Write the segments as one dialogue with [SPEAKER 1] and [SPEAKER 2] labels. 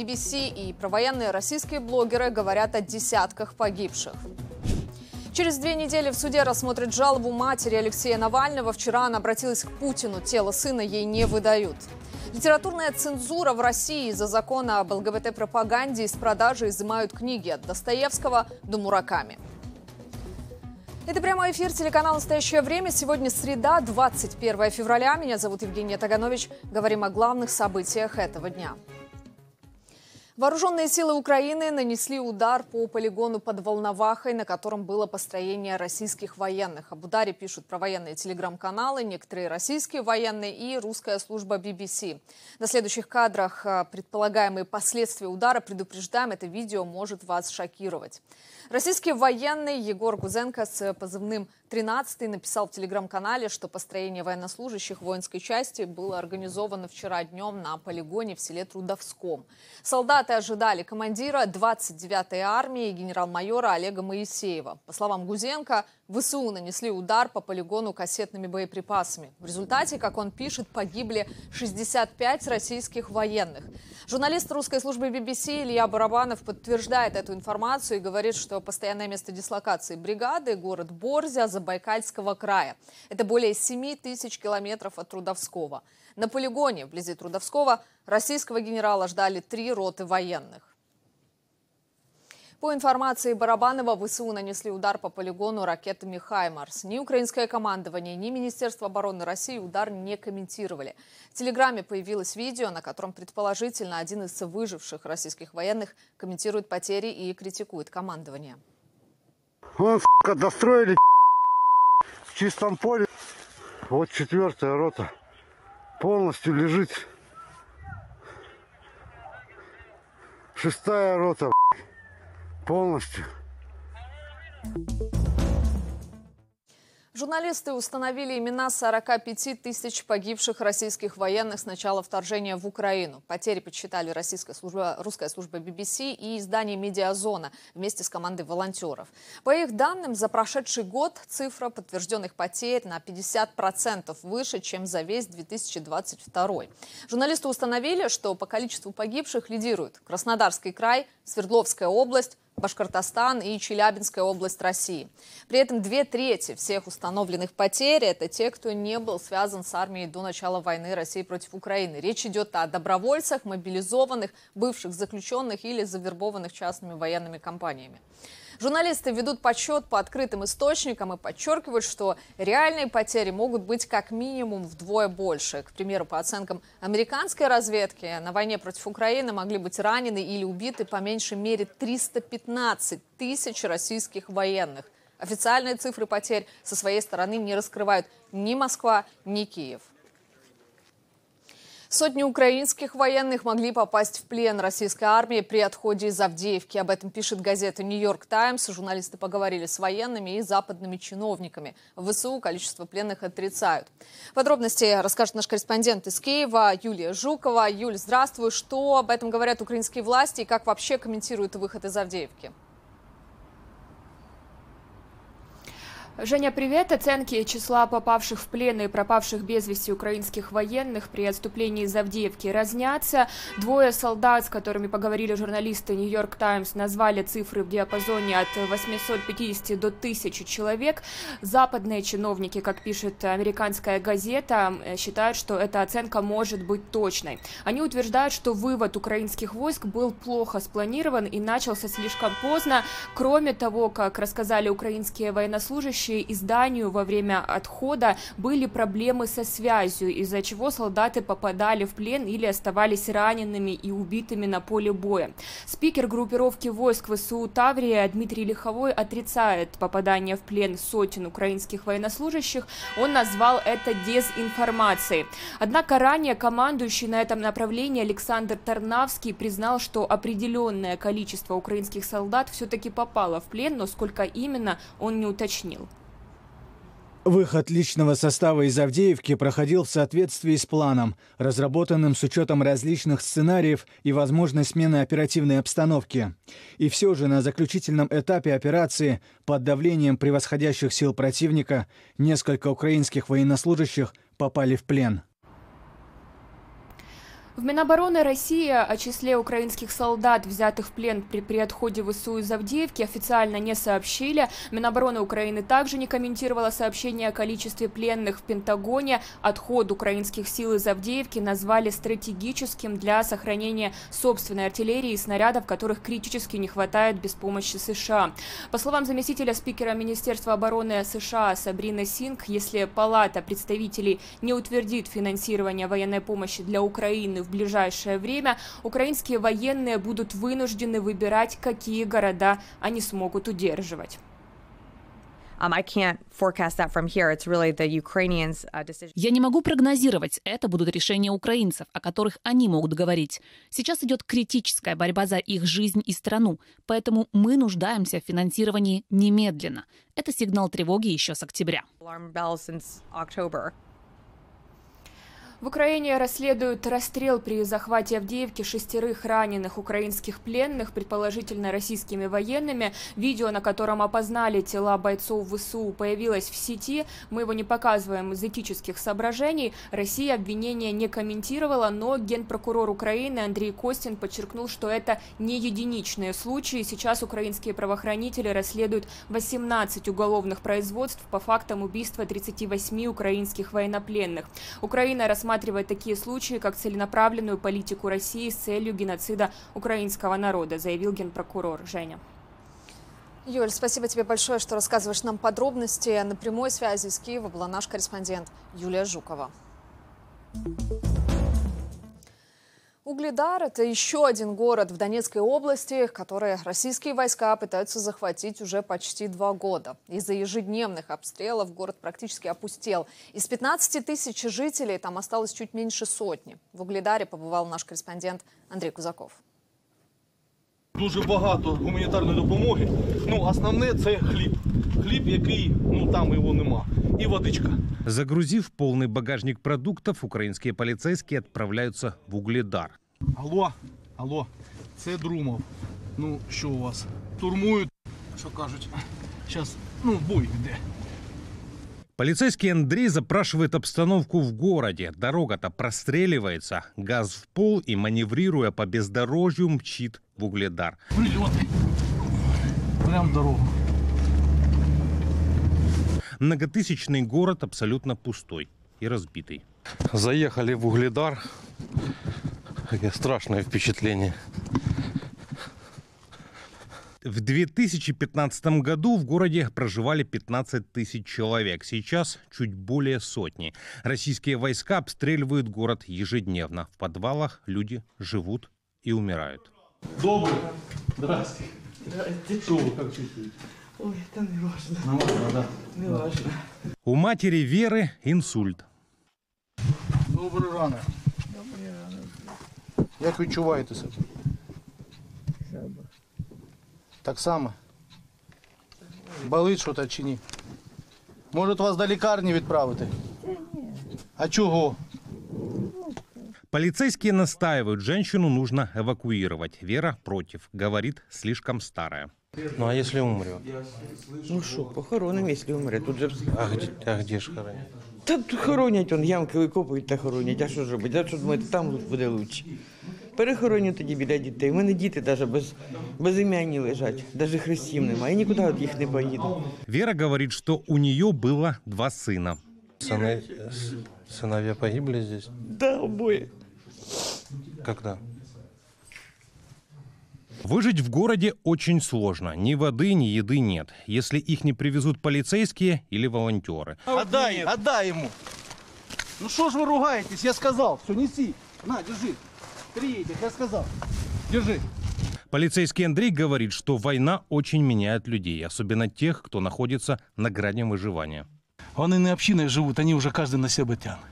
[SPEAKER 1] BBC и провоенные российские блогеры говорят о десятках погибших. Через две недели в суде рассмотрят жалобу матери Алексея Навального. Вчера она обратилась к Путину. Тело сына ей не выдают. Литературная цензура в России из-за закона об ЛГБТ-пропаганде из продажи изымают книги от Достоевского до Мураками. Это прямой эфир телеканала «Настоящее время». Сегодня среда, 21 февраля. Меня зовут Евгения Таганович. Говорим о главных событиях этого дня. Вооруженные силы Украины нанесли удар по полигону под Волновахой, на котором было построение российских военных. Об ударе пишут про военные телеграм-каналы, некоторые российские военные и русская служба BBC. На следующих кадрах а, предполагаемые последствия удара. Предупреждаем, это видео может вас шокировать. Российский военный Егор Гузенко с позывным 13 написал в телеграм-канале, что построение военнослужащих воинской части было организовано вчера днем на полигоне в селе Трудовском. Солдаты ожидали командира 29-й армии генерал-майора Олега Моисеева. По словам Гузенко, ВСУ нанесли удар по полигону кассетными боеприпасами. В результате, как он пишет, погибли 65 российских военных. Журналист русской службы BBC Илья Барабанов подтверждает эту информацию и говорит, что постоянное место дислокации бригады – город Борзя Забайкальского края. Это более 7 тысяч километров от Трудовского. На полигоне вблизи Трудовского российского генерала ждали три роты военных. По информации Барабанова, ВСУ нанесли удар по полигону ракетами «Хаймарс». Ни украинское командование, ни Министерство обороны России удар не комментировали. В Телеграме появилось видео, на котором предположительно один из выживших российских военных комментирует потери и критикует командование.
[SPEAKER 2] Вон, сука, достроили в чистом поле. Вот четвертая рота полностью лежит. Шестая рота полностью.
[SPEAKER 1] Журналисты установили имена 45 тысяч погибших российских военных с начала вторжения в Украину. Потери подсчитали российская служба, русская служба BBC и издание «Медиазона» вместе с командой волонтеров. По их данным, за прошедший год цифра подтвержденных потерь на 50% выше, чем за весь 2022. Журналисты установили, что по количеству погибших лидируют Краснодарский край, Свердловская область, Башкортостан и Челябинская область России. При этом две трети всех установленных потерь – это те, кто не был связан с армией до начала войны России против Украины. Речь идет о добровольцах, мобилизованных, бывших заключенных или завербованных частными военными компаниями. Журналисты ведут подсчет по открытым источникам и подчеркивают, что реальные потери могут быть как минимум вдвое больше. К примеру, по оценкам американской разведки, на войне против Украины могли быть ранены или убиты по меньшей мере 315 тысяч российских военных. Официальные цифры потерь со своей стороны не раскрывают ни Москва, ни Киев. Сотни украинских военных могли попасть в плен российской армии при отходе из Авдеевки. Об этом пишет газета «Нью-Йорк Таймс». Журналисты поговорили с военными и западными чиновниками. В ВСУ количество пленных отрицают. Подробности расскажет наш корреспондент из Киева Юлия Жукова. Юль, здравствуй. Что об этом говорят украинские власти и как вообще комментируют выход из Авдеевки?
[SPEAKER 3] Женя, привет. Оценки числа попавших в плен и пропавших без вести украинских военных при отступлении из Авдеевки разнятся. Двое солдат, с которыми поговорили журналисты Нью-Йорк Таймс, назвали цифры в диапазоне от 850 до 1000 человек. Западные чиновники, как пишет американская газета, считают, что эта оценка может быть точной. Они утверждают, что вывод украинских войск был плохо спланирован и начался слишком поздно. Кроме того, как рассказали украинские военнослужащие, соответствующие изданию во время отхода были проблемы со связью, из-за чего солдаты попадали в плен или оставались ранеными и убитыми на поле боя. Спикер группировки войск ВСУ Таврия Дмитрий Лиховой отрицает попадание в плен сотен украинских военнослужащих. Он назвал это дезинформацией. Однако ранее командующий на этом направлении Александр Тарнавский признал, что определенное количество украинских солдат все-таки попало в плен, но сколько именно он не уточнил.
[SPEAKER 4] Выход личного состава из Авдеевки проходил в соответствии с планом, разработанным с учетом различных сценариев и возможной смены оперативной обстановки. И все же на заключительном этапе операции под давлением превосходящих сил противника несколько украинских военнослужащих попали в плен.
[SPEAKER 3] В Минобороны России о числе украинских солдат, взятых в плен при, при отходе в ИСУ из Авдеевки, официально не сообщили. Минобороны Украины также не комментировала сообщение о количестве пленных в Пентагоне. Отход украинских сил из Авдеевки назвали стратегическим для сохранения собственной артиллерии и снарядов, которых критически не хватает без помощи США. По словам заместителя спикера Министерства обороны США Сабрины Синг, если Палата представителей не утвердит финансирование военной помощи для Украины в в ближайшее время украинские военные будут вынуждены выбирать, какие города они смогут удерживать.
[SPEAKER 5] Um,
[SPEAKER 6] uh, Я не могу прогнозировать, это будут решения украинцев, о которых они могут говорить. Сейчас идет критическая борьба за их жизнь и страну, поэтому мы нуждаемся в финансировании немедленно. Это сигнал тревоги еще с октября.
[SPEAKER 3] В Украине расследуют расстрел при захвате Авдеевки шестерых раненых украинских пленных, предположительно российскими военными. Видео, на котором опознали тела бойцов ВСУ, появилось в сети. Мы его не показываем из этических соображений. Россия обвинения не комментировала, но генпрокурор Украины Андрей Костин подчеркнул, что это не единичные случаи. Сейчас украинские правоохранители расследуют 18 уголовных производств по фактам убийства 38 украинских военнопленных. Украина рассматривает рассматривает такие случаи как целенаправленную политику России с целью геноцида украинского народа, заявил генпрокурор Женя.
[SPEAKER 1] Юль, спасибо тебе большое, что рассказываешь нам подробности. На прямой связи с Киева была наш корреспондент Юлия Жукова. Угледар – это еще один город в Донецкой области, который российские войска пытаются захватить уже почти два года. Из-за ежедневных обстрелов город практически опустел. Из 15 тысяч жителей там осталось чуть меньше сотни. В Угледаре побывал наш корреспондент Андрей Кузаков.
[SPEAKER 7] Дуже багато гуманітарної допомоги. Ну, основне це хліб. Хліб, який ну там його нема, і водичка.
[SPEAKER 8] Загрузив полный багажник продуктов, украинские полицейские отправляются в Угледар.
[SPEAKER 7] Алло, алло, це Друмов. Ну, що у вас? Турмують, що кажуть. Зараз, ну, бой йде.
[SPEAKER 8] Полицейский Андрей запрашивает обстановку в городе. Дорога-то простреливается. Газ в пол и, маневрируя по бездорожью, мчит в угледар.
[SPEAKER 7] Прильоти. Прям дорогу.
[SPEAKER 8] Многотысячный город абсолютно пустой и разбитый.
[SPEAKER 9] Заехали в Угледар. Страшное впечатление.
[SPEAKER 8] В 2015 году в городе проживали 15 тысяч человек. Сейчас чуть более сотни. Российские войска обстреливают город ежедневно. В подвалах люди живут и умирают.
[SPEAKER 7] Добрый. Здравствуйте. Здравствуйте. Что вы как чувствуете?
[SPEAKER 10] Ой, это не важно.
[SPEAKER 7] Ну, да.
[SPEAKER 10] Не важно.
[SPEAKER 8] У матери Веры инсульт.
[SPEAKER 7] Добрий ранок.
[SPEAKER 10] Добрий ранок.
[SPEAKER 7] Як відчуваєте себе?
[SPEAKER 10] Жаба.
[SPEAKER 7] Так само? Болить щось чи ні? Може вас до лікарні відправити? А чого?
[SPEAKER 8] Полицейские настаивают, женщину нужно эвакуировать. Вера против. Говорит, слишком старая.
[SPEAKER 9] Ну а если умрет?
[SPEAKER 10] Ну що, похоронимо, якщо умре. Тут же
[SPEAKER 9] А где, а где ж хоронят?
[SPEAKER 10] та тут хоронять, он ямки викопують та хоронять. А що ж робити? А що думаєте, там буде краще. Перехороню тоді біля дітей. У мене діти навіть без, безім'яні лежать, навіть хрестів немає. Я нікуди від їх не поїду.
[SPEAKER 8] Вера говорит, что у нее было два сына.
[SPEAKER 9] Сыны, с- сыновья погибли здесь?
[SPEAKER 10] Да, обоє.
[SPEAKER 9] Когда?
[SPEAKER 8] Выжить в городе очень сложно. Ни воды, ни еды нет. Если их не привезут полицейские или волонтеры.
[SPEAKER 7] Отдай, отдай ему. Ну что ж вы ругаетесь? Я сказал, все, неси. На, держи. Три этих, я сказал. Держи.
[SPEAKER 8] Полицейский Андрей говорит, что война очень меняет людей, особенно тех, кто находится на грани выживания.
[SPEAKER 7] Вони не общиною живуть, вони вже кожен на себе тягне.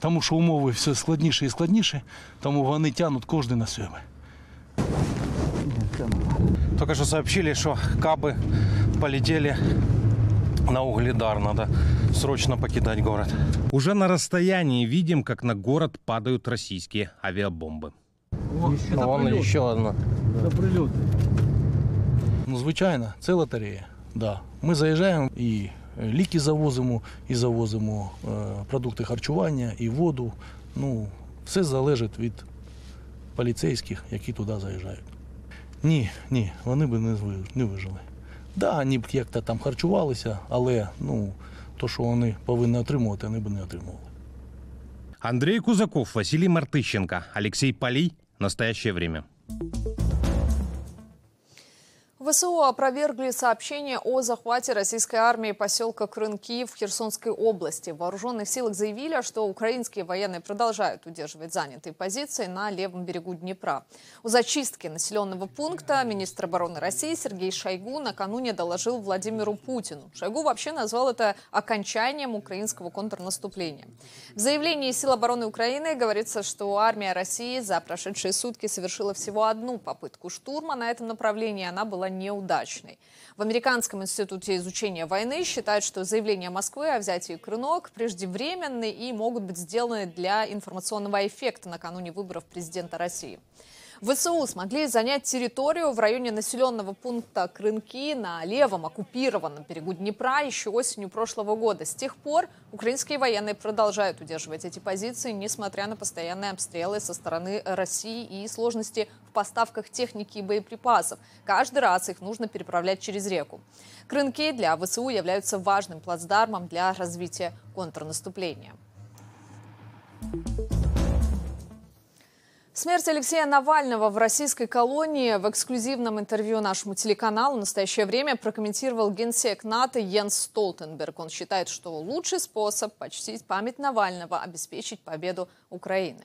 [SPEAKER 7] Тому що умови все складніше і складніше, тому вони тягнуть кожен на себе.
[SPEAKER 9] Только что сообщили, что кабы полетели на Угледар. Надо срочно покидать город.
[SPEAKER 8] Уже на расстоянии видим, как на город падают российские авиабомбы.
[SPEAKER 9] А вон еще одна.
[SPEAKER 7] Це прильоти. Ну, звичайно, це лотерея. Да. Ми заїжджаємо і е, ліки завозимо, і завозимо е, продукти харчування, і воду. Ну, все залежить від
[SPEAKER 11] поліцейських, які туди заїжджають. Ні, ні, вони б не ви- не вижили. Да, вони б як-то там харчувалися, але ну, то, що вони повинні отримувати, вони б не отримували.
[SPEAKER 8] Андрей Кузаков, Василий Мартыщенко, Алексей Полей. Настоящее время.
[SPEAKER 1] ВСУ опровергли сообщение о захвате российской армии поселка Крынки в Херсонской области. В вооруженных силах заявили, что украинские военные продолжают удерживать занятые позиции на левом берегу Днепра. У зачистки населенного пункта министр обороны России Сергей Шойгу накануне доложил Владимиру Путину. Шойгу вообще назвал это окончанием украинского контрнаступления. В заявлении сил обороны Украины говорится, что армия России за прошедшие сутки совершила всего одну попытку штурма на этом направлении. Она была неудачной. В Американском институте изучения войны считают, что заявления Москвы о взятии Крынок преждевременны и могут быть сделаны для информационного эффекта накануне выборов президента России. ВСУ смогли занять территорию в районе населенного пункта Крынки на левом оккупированном берегу Днепра еще осенью прошлого года. С тех пор украинские военные продолжают удерживать эти позиции, несмотря на постоянные обстрелы со стороны России и сложности в поставках техники и боеприпасов. Каждый раз их нужно переправлять через реку. Крынки для ВСУ являются важным плацдармом для развития контрнаступления. Смерть Алексея Навального в российской колонии в эксклюзивном интервью нашему телеканалу в настоящее время прокомментировал генсек НАТО Йенс Столтенберг. Он считает, что лучший способ почтить память Навального – обеспечить победу Украины.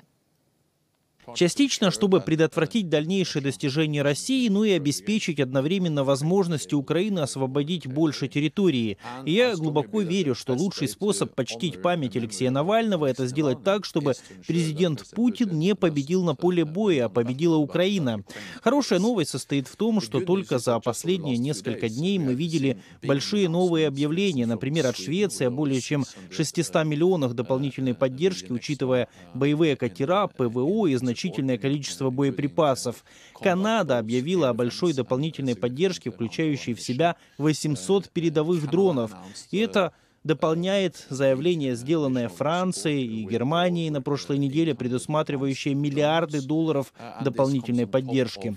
[SPEAKER 12] Частично, чтобы предотвратить дальнейшее достижение России, ну и обеспечить одновременно возможности Украины освободить больше территории. И я глубоко верю, что лучший способ почтить память Алексея Навального – это сделать так, чтобы президент Путин не победил на поле боя, а победила Украина. Хорошая новость состоит в том, что только за последние несколько дней мы видели большие новые объявления, например, от Швеции о более чем 600 миллионах дополнительной поддержки, учитывая боевые катера, ПВО и значительные значительное количество боеприпасов. Канада объявила о большой дополнительной поддержке, включающей в себя 800 передовых дронов. И это дополняет заявление, сделанное Францией и Германией на прошлой неделе, предусматривающее миллиарды долларов дополнительной поддержки.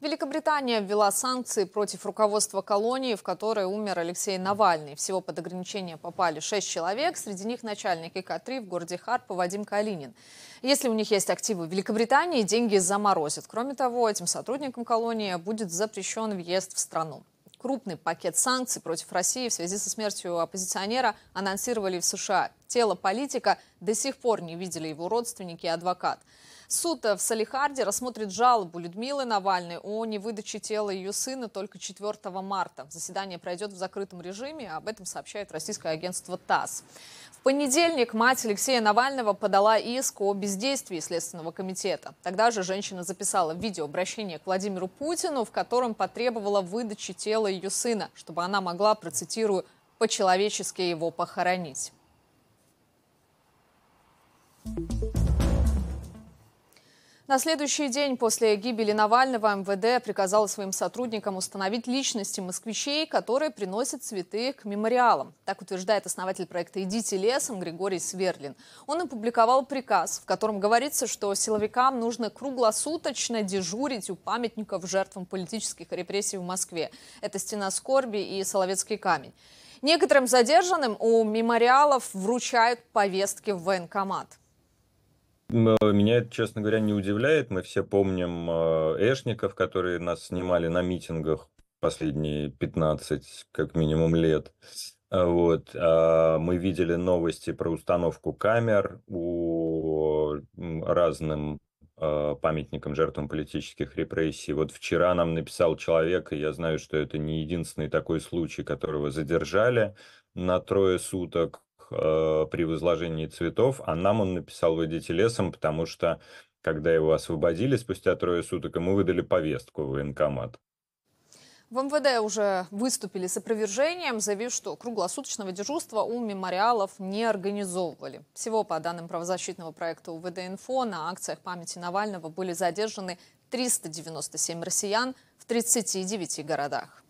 [SPEAKER 1] Великобритания ввела санкции против руководства колонии, в которой умер Алексей Навальный. Всего под ограничения попали шесть человек, среди них начальник ИК-3 в городе Харпа Вадим Калинин. Если у них есть активы в Великобритании, деньги заморозят. Кроме того, этим сотрудникам колонии будет запрещен въезд в страну. Крупный пакет санкций против России в связи со смертью оппозиционера анонсировали в США. Тело политика до сих пор не видели его родственники и адвокат. Суд в Салихарде рассмотрит жалобу Людмилы Навальной о невыдаче тела ее сына только 4 марта. Заседание пройдет в закрытом режиме, об этом сообщает российское агентство ТАСС. В понедельник мать Алексея Навального подала иск о бездействии Следственного комитета. Тогда же женщина записала видеообращение к Владимиру Путину, в котором потребовала выдачи тела ее сына, чтобы она могла, процитирую, по-человечески его похоронить. На следующий день после гибели Навального МВД приказало своим сотрудникам установить личности москвичей, которые приносят цветы к мемориалам. Так утверждает основатель проекта «Идите лесом» Григорий Сверлин. Он опубликовал приказ, в котором говорится, что силовикам нужно круглосуточно дежурить у памятников жертвам политических репрессий в Москве. Это «Стена скорби» и «Соловецкий камень». Некоторым задержанным у мемориалов вручают повестки в военкомат.
[SPEAKER 13] Меня это, честно говоря, не удивляет. Мы все помним э, эшников, которые нас снимали на митингах последние 15, как минимум, лет. А вот. А мы видели новости про установку камер у разным э, памятникам жертвам политических репрессий. Вот вчера нам написал человек, и я знаю, что это не единственный такой случай, которого задержали на трое суток э, при возложении цветов, а нам он написал «Выйдите лесом», потому что когда его освободили спустя трое суток, ему выдали повестку в военкомат.
[SPEAKER 1] В МВД уже выступили с опровержением, заявив, что круглосуточного дежурства у мемориалов не организовывали. Всего, по данным правозащитного проекта УВД-Инфо, на акциях памяти Навального были задержаны 397 россиян в 39 городах.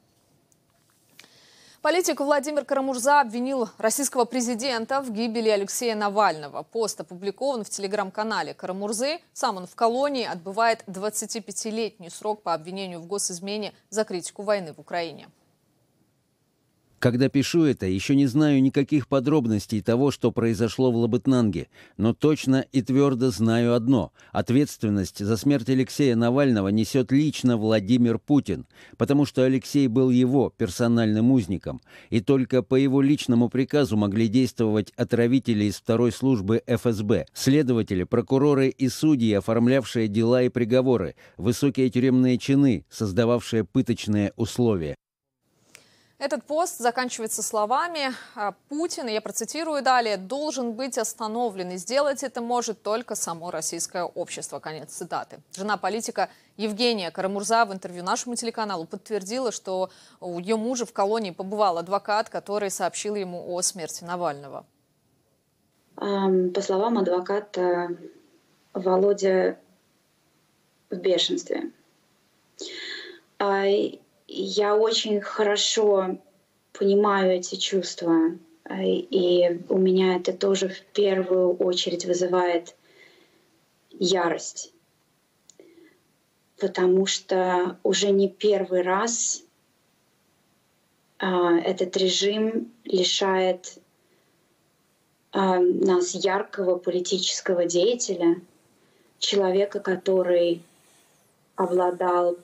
[SPEAKER 1] Политик Владимир Карамурза обвинил российского президента в гибели Алексея Навального. Пост опубликован в телеграм-канале Карамурзы. Сам он в колонии отбывает 25-летний срок по обвинению в госизмене за критику войны в Украине.
[SPEAKER 14] Когда пишу это, еще не знаю никаких подробностей того, что произошло в Лабытнанге, но точно и твердо знаю одно – ответственность за смерть Алексея Навального несет лично Владимир Путин, потому что Алексей был его персональным узником, и только по его личному приказу могли действовать отравители из второй службы ФСБ, следователи, прокуроры и судьи, оформлявшие дела и приговоры, высокие тюремные чины, создававшие пыточные условия.
[SPEAKER 1] Этот пост заканчивается словами «А «Путин, я процитирую далее, должен быть остановлен, и сделать это может только само российское общество». Конец цитаты. Жена политика Евгения Карамурза в интервью нашему телеканалу подтвердила, что у ее мужа в колонии побывал адвокат, который сообщил ему о смерти Навального.
[SPEAKER 15] По словам адвоката, Володя в бешенстве. Я очень хорошо понимаю эти чувства, и у меня это тоже в первую очередь вызывает ярость, потому что уже не первый раз а, этот режим лишает а, нас яркого политического деятеля, человека, который обладал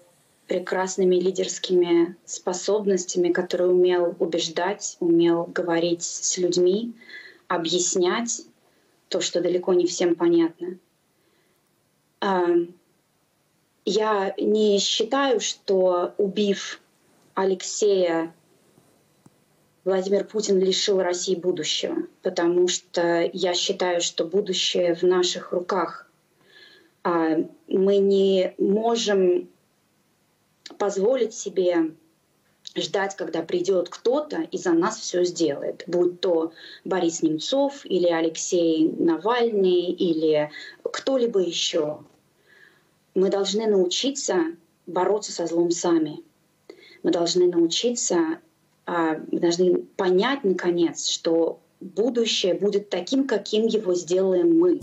[SPEAKER 15] прекрасными лидерскими способностями, который умел убеждать, умел говорить с людьми, объяснять то, что далеко не всем понятно. А, я не считаю, что убив Алексея, Владимир Путин лишил России будущего, потому что я считаю, что будущее в наших руках. А, мы не можем позволить себе ждать, когда придет кто-то и за нас все сделает, будь то Борис Немцов или Алексей Навальный или кто-либо еще. Мы должны научиться бороться со злом сами. Мы должны научиться, а, мы должны понять, наконец, что будущее будет таким, каким его сделаем мы.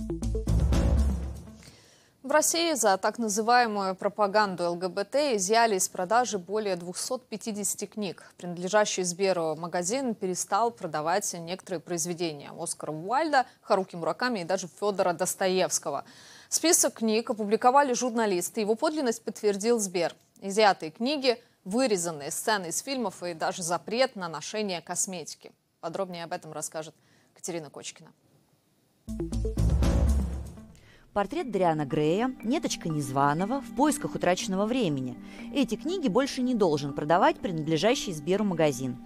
[SPEAKER 1] В России за так называемую пропаганду ЛГБТ изъяли из продажи более 250 книг. Принадлежащий Сберу магазин перестал продавать некоторые произведения Оскара Уальда, Харуки Мураками и даже Федора Достоевского. Список книг опубликовали журналисты. Его подлинность подтвердил Сбер. Изъятые книги, вырезанные сцены из фильмов и даже запрет на ношение косметики. Подробнее об этом расскажет Катерина Кочкина.
[SPEAKER 16] Портрет Дриана Грея, Неточка Незваного, В поисках утраченного времени. Эти книги больше не должен продавать принадлежащий Сберу магазин.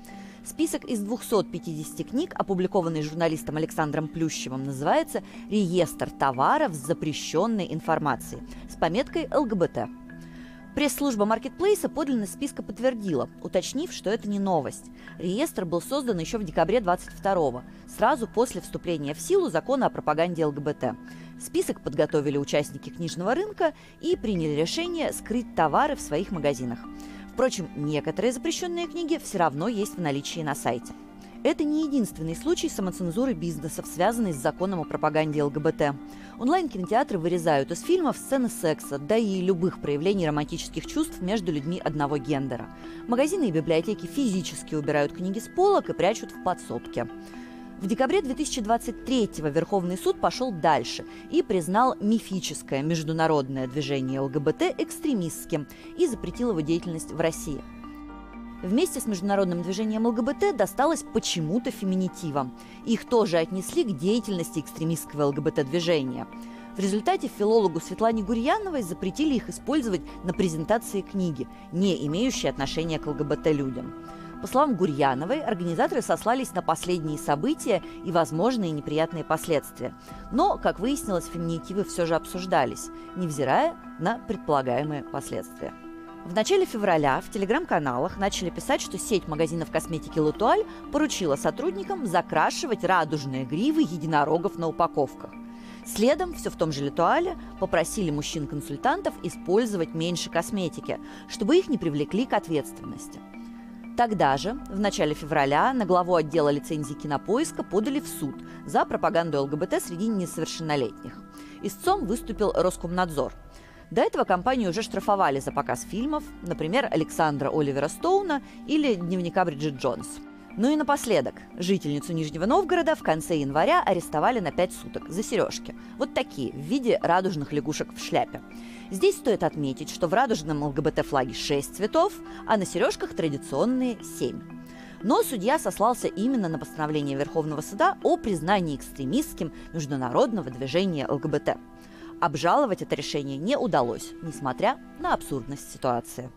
[SPEAKER 16] Список из 250 книг, опубликованный журналистом Александром Плющевым, называется «Реестр товаров с запрещенной информацией» с пометкой «ЛГБТ». Пресс-служба маркетплейса подлинность списка подтвердила, уточнив, что это не новость. Реестр был создан еще в декабре 22 сразу после вступления в силу закона о пропаганде ЛГБТ. Список подготовили участники книжного рынка и приняли решение скрыть товары в своих магазинах. Впрочем, некоторые запрещенные книги все равно есть в наличии на сайте. Это не единственный случай самоцензуры бизнесов, связанный с законом о пропаганде ЛГБТ. Онлайн-кинотеатры вырезают из фильмов сцены секса, да и любых проявлений романтических чувств между людьми одного гендера. Магазины и библиотеки физически убирают книги с полок и прячут в подсобке. В декабре 2023 Верховный суд пошел дальше и признал мифическое международное движение ЛГБТ экстремистским и запретил его деятельность в России. Вместе с международным движением ЛГБТ досталось почему-то феминитивам. Их тоже отнесли к деятельности экстремистского ЛГБТ-движения. В результате филологу Светлане Гурьяновой запретили их использовать на презентации книги, не имеющей отношения к ЛГБТ-людям. По словам Гурьяновой, организаторы сослались на последние события и возможные неприятные последствия. Но, как выяснилось, феминитивы все же обсуждались, невзирая на предполагаемые последствия. В начале февраля в телеграм-каналах начали писать, что сеть магазинов косметики «Лутуаль» поручила сотрудникам закрашивать радужные гривы единорогов на упаковках. Следом, все в том же Литуале, попросили мужчин-консультантов использовать меньше косметики, чтобы их не привлекли к ответственности – Тогда же, в начале февраля, на главу отдела лицензии кинопоиска подали в суд за пропаганду ЛГБТ среди несовершеннолетних. Истцом выступил Роскомнадзор. До этого компанию уже штрафовали за показ фильмов, например, Александра Оливера Стоуна или дневника Бриджит Джонс. Ну и напоследок, жительницу Нижнего Новгорода в конце января арестовали на 5 суток за сережки. Вот такие, в виде радужных лягушек в шляпе. Здесь стоит отметить, что в радужном ЛГБТ-флаге 6 цветов, а на сережках традиционные 7. Но судья сослался именно на постановление Верховного суда о признании экстремистским международного движения ЛГБТ. Обжаловать это решение не удалось, несмотря на абсурдность ситуации.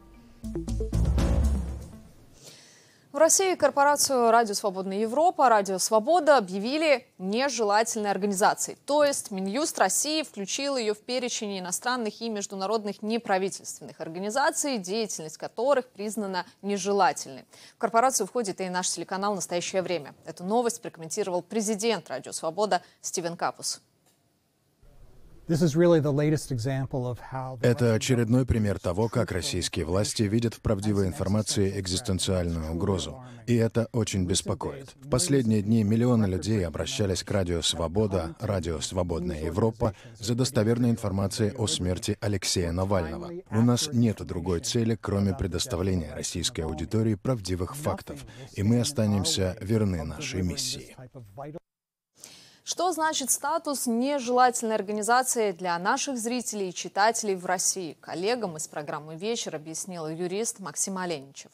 [SPEAKER 1] В России корпорацию «Радио Свободная Европа», «Радио Свобода» объявили нежелательной организацией. То есть Минюст России включил ее в перечень иностранных и международных неправительственных организаций, деятельность которых признана нежелательной. В корпорацию входит и наш телеканал «Настоящее время». Эту новость прокомментировал президент «Радио Свобода» Стивен Капус.
[SPEAKER 17] Это очередной пример того, как российские власти видят в правдивой информации экзистенциальную угрозу. И это очень беспокоит. В последние дни миллионы людей обращались к Радио Свобода, Радио Свободная Европа за достоверной информацией о смерти Алексея Навального. У нас нет другой цели, кроме предоставления российской аудитории правдивых фактов, и мы останемся верны нашей миссии.
[SPEAKER 1] Что значит статус нежелательной организации для наших зрителей и читателей в России? Коллегам из программы «Вечер» объяснил юрист Максим Оленичев.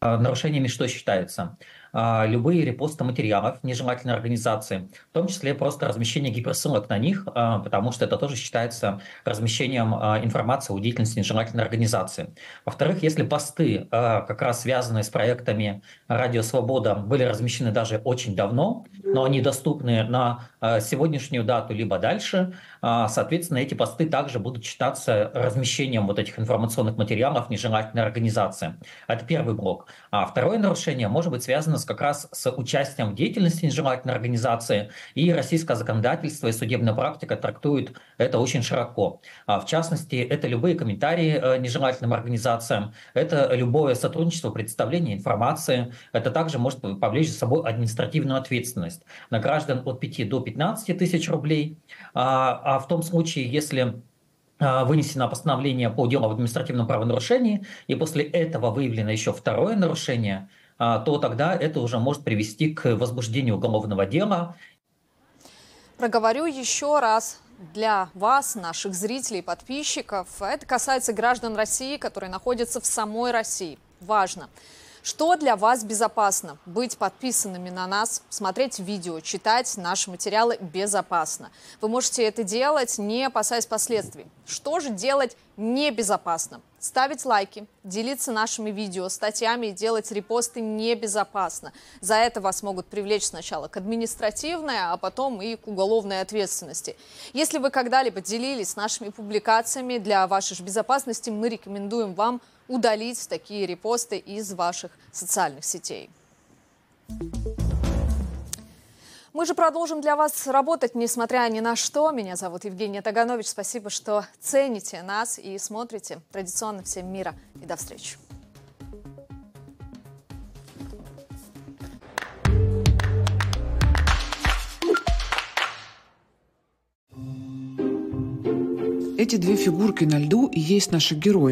[SPEAKER 18] Нарушениями что считается? А, любые репосты материалов нежелательной организации, в том числе просто размещение гиперссылок на них, а, потому что это тоже считается размещением а, информации о деятельности нежелательной организации. Во-вторых, если посты, как раз связанные с проектами «Радио Свобода», были размещены даже очень давно, но они доступны на сегодняшнюю дату либо дальше, соответственно, эти посты также будут считаться размещением вот этих информационных материалов нежелательной организации. Это первый блок. А второе нарушение может быть связано с, как раз с участием в деятельности нежелательной организации, и российское законодательство и судебная практика трактуют это очень широко. А в частности, это любые комментарии э, нежелательным организациям, это любое сотрудничество, представление информации, это также может повлечь за собой административную ответственность на граждан от 5 до 15 тысяч рублей, а, а в том случае, если а, вынесено постановление по делу об административном правонарушении, и после этого выявлено еще второе нарушение – то тогда это уже может привести к возбуждению уголовного дела.
[SPEAKER 1] Проговорю еще раз для вас, наших зрителей подписчиков. Это касается граждан России, которые находятся в самой России. Важно. Что для вас безопасно? Быть подписанными на нас, смотреть видео, читать наши материалы безопасно. Вы можете это делать, не опасаясь последствий. Что же делать небезопасно? Ставить лайки, делиться нашими видео, статьями и делать репосты небезопасно. За это вас могут привлечь сначала к административной, а потом и к уголовной ответственности. Если вы когда-либо делились нашими публикациями, для вашей же безопасности мы рекомендуем вам удалить такие репосты из ваших социальных сетей. Мы же продолжим для вас работать, несмотря ни на что. Меня зовут Евгения Таганович. Спасибо, что цените нас и смотрите. Традиционно всем мира и до встречи.
[SPEAKER 19] Эти две фигурки на льду и есть наши герои.